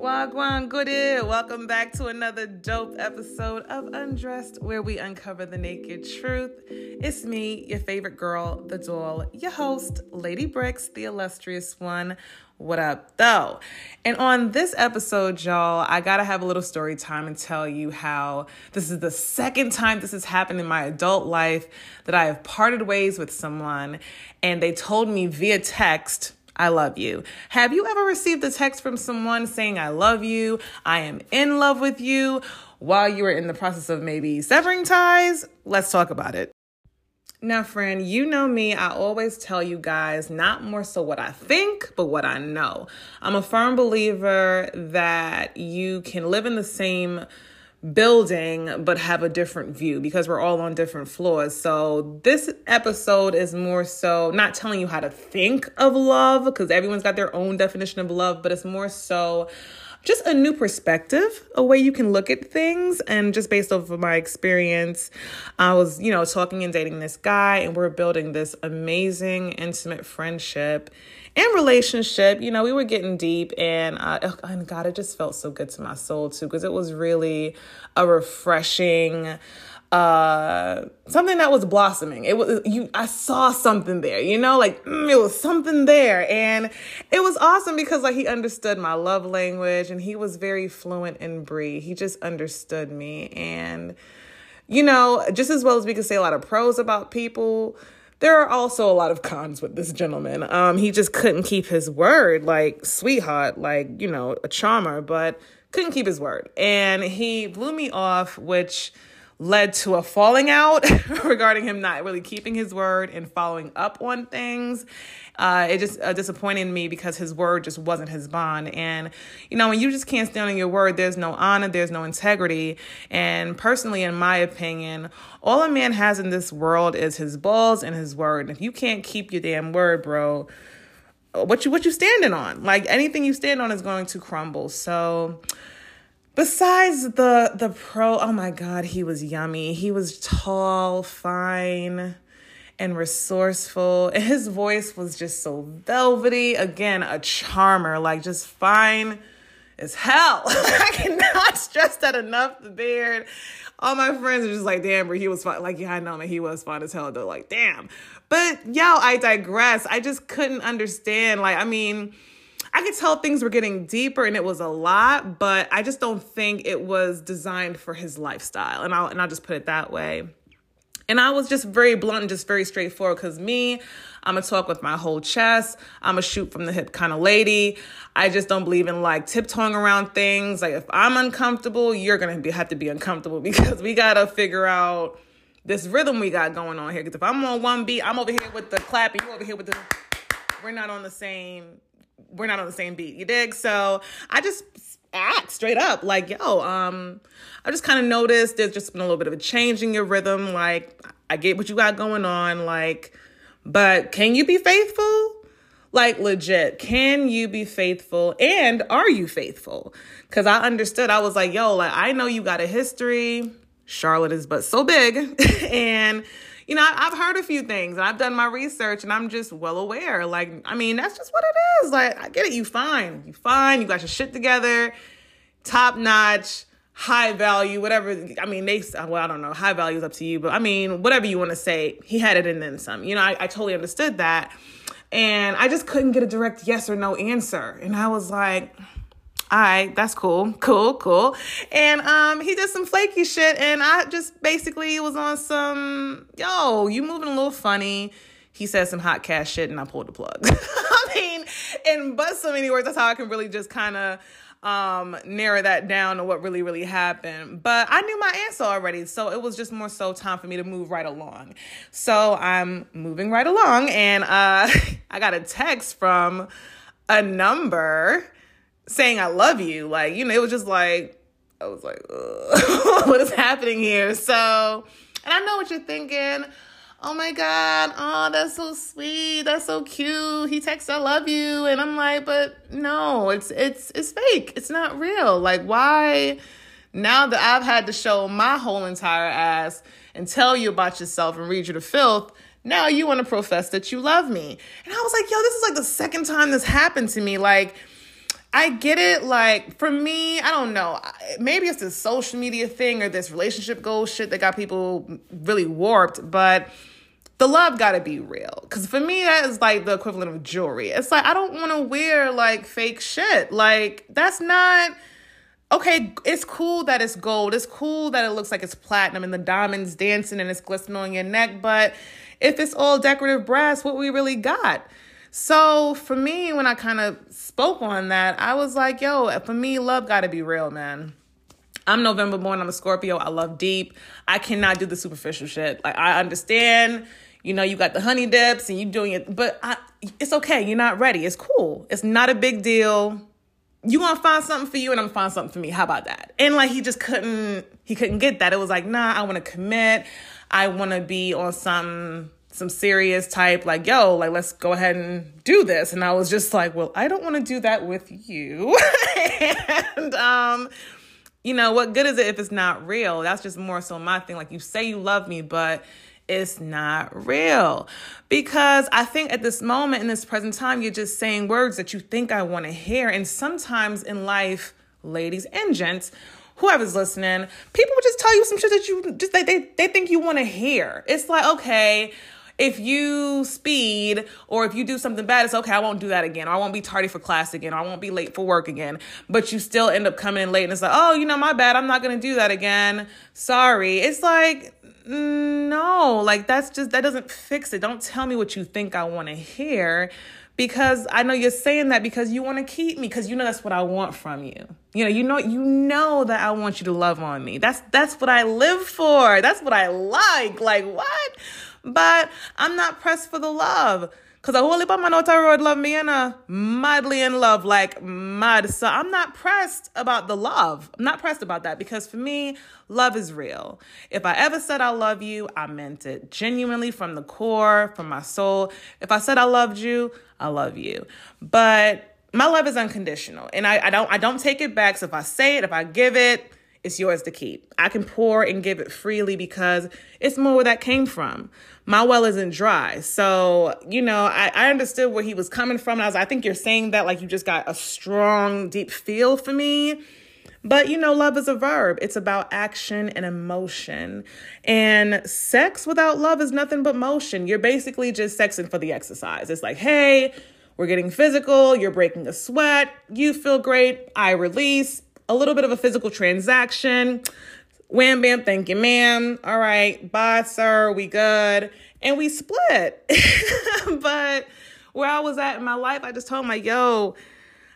Wagwan Goody. Welcome back to another dope episode of Undressed, where we uncover the naked truth. It's me, your favorite girl, the doll, your host, Lady Brixxx, the illustrious one. What up, though? And on this episode, y'all, I gotta have a little story time and tell you how this is the second time this has happened in my adult life that I have parted ways with someone, and they told me via text I love you. Have you ever received a text from someone saying, I love you, I am in love with you, while you were in the process of maybe severing ties? Let's talk about it. Now, friend, you know me. I always tell you guys not more so what I think, but what I know. I'm a firm believer that you can live in the same building but have a different view because we're all on different floors. So this episode is more so not telling you how to think of love because everyone's got their own definition of love, but it's more so just a new perspective, a way you can look at things. And just based off of my experience, I was, you know, talking and dating this guy, and we're building this amazing, intimate friendship and relationship. You know, we were getting deep, and uh, and God, it just felt so good to my soul too, because it was really a refreshing uh something that was blossoming. It was you i saw something there you know like mm, it was something there. And it was awesome because like he understood my love language and he was very fluent in Bri. He just understood me. And you know just as well as we can say a lot of pros about people there are also a lot of cons with this gentleman. Um he just couldn't keep his word like sweetheart like you know a charmer but couldn't keep his word. And he blew me off which led to a falling out regarding him not really keeping his word and following up on things. Uh, it just uh, disappointed me because his word just wasn't his bond. And, you know, when you just can't stand on your word, there's no honor, there's no integrity. And personally, in my opinion, all a man has in this world is his balls and his word. And if you can't keep your damn word, bro, what you what you standing on? Like anything you stand on is going to crumble. So besides the the pro oh my god he was yummy. He was tall fine and resourceful. His voice was just so velvety. Again a charmer like just fine as hell. I cannot stress that enough the beard all my friends are just like damn bro he was fine. Like yeah i know man he was fine as hell though like damn. But yo i digress. I just couldn't understand like i mean I could tell things were getting deeper and it was a lot, but I just don't think it was designed for his lifestyle. And I'll and I'll just put it that way. And I was just very blunt and just very straightforward because me, I'm gonna talk with my whole chest. I'm a shoot from the hip kind of lady. I just don't believe in like tiptoeing around things. Like if I'm uncomfortable, you're gonna be, have to be uncomfortable because we gotta figure out this rhythm we got going on here. Because if I'm on one beat, I'm over here with the clapping, you over here with the. We're not on the same we're not on the same beat. You dig? So I just act straight up like, yo, um, I just kind of noticed there's just been a little bit of a change in your rhythm. Like, I get what you got going on, like, but can you be faithful? Like, legit, can you be faithful? And are you faithful? Because I understood, I was like, yo, like, I know you got a history. Charlotte is but so big. and you know, I've heard a few things and I've done my research and I'm just well aware. Like, I mean, that's just what it is. Like, I get it. You fine. You fine. You got your shit together. Top notch, high value, whatever. I mean, they, well, I don't know. High value is up to you, but I mean, whatever you want to say, he had it and then some. You know, I, I totally understood that. And I just couldn't get a direct yes or no answer. And I was like, all right, that's cool, cool, cool. And um, he did some flaky shit, and I just basically was on some, yo, you moving a little funny. He said some hot cash shit, and I pulled the plug. I mean, in but so many words, that's how I can really just kind of um narrow that down to what really really happened but i knew my answer already so it was just more so time for me to move right along so i'm moving right along and uh i got a text from a number saying I love you. Like, you know, it was just like, I was like, what is happening here? So, and I know what you're thinking. Oh my God, oh, that's so sweet. That's so cute. He texts, I love you. And I'm like, but no, it's it's it's fake. It's not real. Like, why now that I've had to show my whole entire ass and tell you about yourself and read you to filth, now you want to profess that you love me. And I was like, yo, this is like the second time this happened to me. Like, I get it. Like for me, I don't know. Maybe it's this social media thing or this relationship goal shit that got people really warped, but the love got to be real. Cause for me, that is like the equivalent of jewelry. It's like I don't want to wear like fake shit. Like that's not okay, it's cool that it's gold. It's cool that it looks like it's platinum and the diamonds dancing and it's glistening on your neck. But if it's all decorative brass, what we really got? So for me, when I kind of spoke on that, I was like, yo, for me, love got to be real, man. I'm November born. I'm a Scorpio. I love deep. I cannot do the superficial shit. Like I understand, you know, you got the honey dips and you're doing it, but I, it's okay. You're not ready. It's cool. It's not a big deal you gonna find something for you and I'm gonna find something for me. How about that? And like he just couldn't he couldn't get that. It was like, nah, I wanna commit. I wanna be on some some serious type, like, yo, like let's go ahead and do this. And I was just like, well, I don't wanna do that with you. and um, you know, what good is it if it's not real? That's just more so my thing. Like you say you love me, but it's not real. Because I think at this moment, in this present time, you're just saying words that you think I want to hear. And sometimes in life, ladies and gents, whoever's listening, people will just tell you some shit that you just they they, they think you want to hear. It's like, okay, if you speed or if you do something bad, it's okay, I won't do that again. Or I won't be tardy for class again. Or I won't be late for work again. But you still end up coming in late and it's like, oh, you know, my bad. I'm not going to do that again. Sorry. It's like, no, like that's just, that doesn't fix it. Don't tell me what you think I want to hear because I know you're saying that because you want to keep me because you know that's what I want from you. You know, you know you know that I want you to love on me. That's that's what I live for. That's what I like. Like what? But I'm not pressed for the love. Cause a of man out love me and uh, madly in love, like mad. So I'm not pressed about the love. I'm not pressed about that because for me, love is real. If I ever said I love you, I meant it genuinely from the core, from my soul. If I said I loved you, I love you. But my love is unconditional, and I, I don't I don't take it back. So if I say it, if I give it, it's yours to keep. I can pour and give it freely because it's more where that came from. My well isn't dry. So, you know, I, I understood where he was coming from. And I was I think you're saying that like you just got a strong, deep feel for me. But you know, love is a verb. It's about action and emotion. And sex without love is nothing but motion. You're basically just sexing for the exercise. It's like, hey, we're getting physical, you're breaking a sweat, you feel great, I release, a little bit of a physical transaction. Wham bam, thank you, ma'am. All right, bye, sir. We good. And we split. but where I was at in my life, I just told my yo,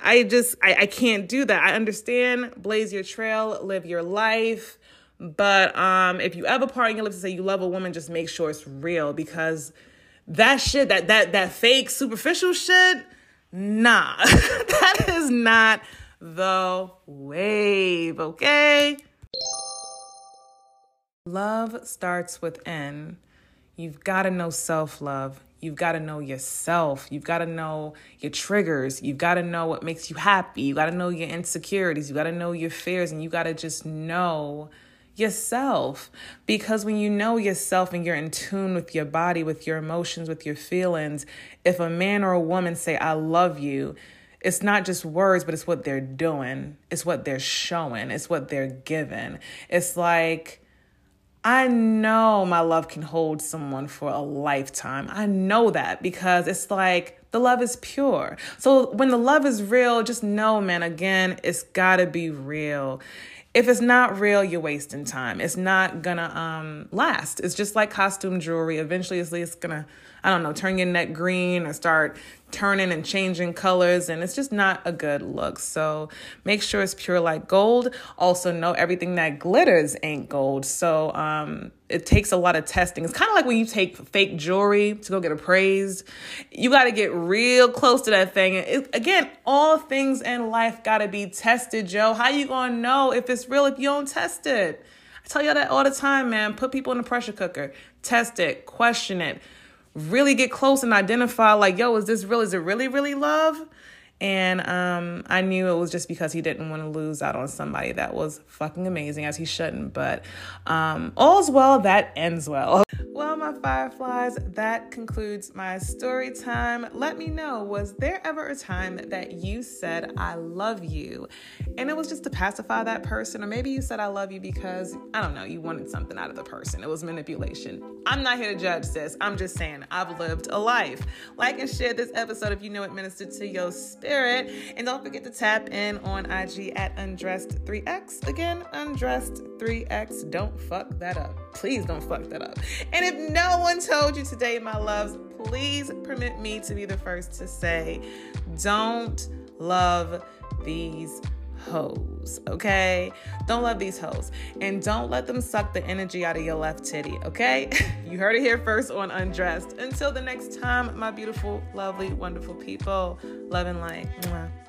I just I, I can't do that. I understand, blaze your trail, live your life. But um, if you ever part in your lips and say you love a woman, just make sure it's real because that shit, that that that fake superficial shit, nah, that is not the wave, okay? Love starts within. You've got to know self love. You've got to know yourself. You've got to know your triggers. You've got to know what makes you happy. You got to know your insecurities. You got to know your fears. And you got to just know yourself. Because when you know yourself and you're in tune with your body, with your emotions, with your feelings, if a man or a woman say, I love you, it's not just words, but it's what they're doing. It's what they're showing. It's what they're giving. It's like, I know my love can hold someone for a lifetime. I know that because it's like the love is pure. So when the love is real, just know, man, again, it's gotta be real. If it's not real, you're wasting time. It's not gonna um last. It's just like costume jewelry. Eventually it's, gonna I don't know, turn your neck green or start turning and changing colors and it's just not a good look. So make sure it's pure like gold. Also know everything that glitters ain't gold. So um it takes a lot of testing. It's kind of like when you take fake jewelry to go get appraised. You got to get real close to that thing. It, again, all things in life got to be tested, Joe. How you going to know if it's real if you don't test it? I tell you all that all the time, man. Put people in the pressure cooker. Test it, question it really get close and identify like, yo, is this real? Is it really, really love? And um, I knew it was just because he didn't want to lose out on somebody that was fucking amazing, as he shouldn't. But um, all's well that ends well. Well, my fireflies, that concludes my story time. Let me know was there ever a time that you said, I love you, and it was just to pacify that person? Or maybe you said, I love you because, I don't know, you wanted something out of the person. It was manipulation. I'm not here to judge this. I'm just saying, I've lived a life. Like and share this episode if you know it ministered to your spirit. And don't forget to tap in on IG at Undressed3X. Again, Undressed3X. Don't fuck that up. Please don't fuck that up. And if no one told you today, my loves, please permit me to be the first to say, don't love these hoes, okay? Don't love these hoes. And don't let them suck the energy out of your left titty, okay? you heard it here first on Undressed. Until the next time, my beautiful, lovely, wonderful people, love and light. Mwah.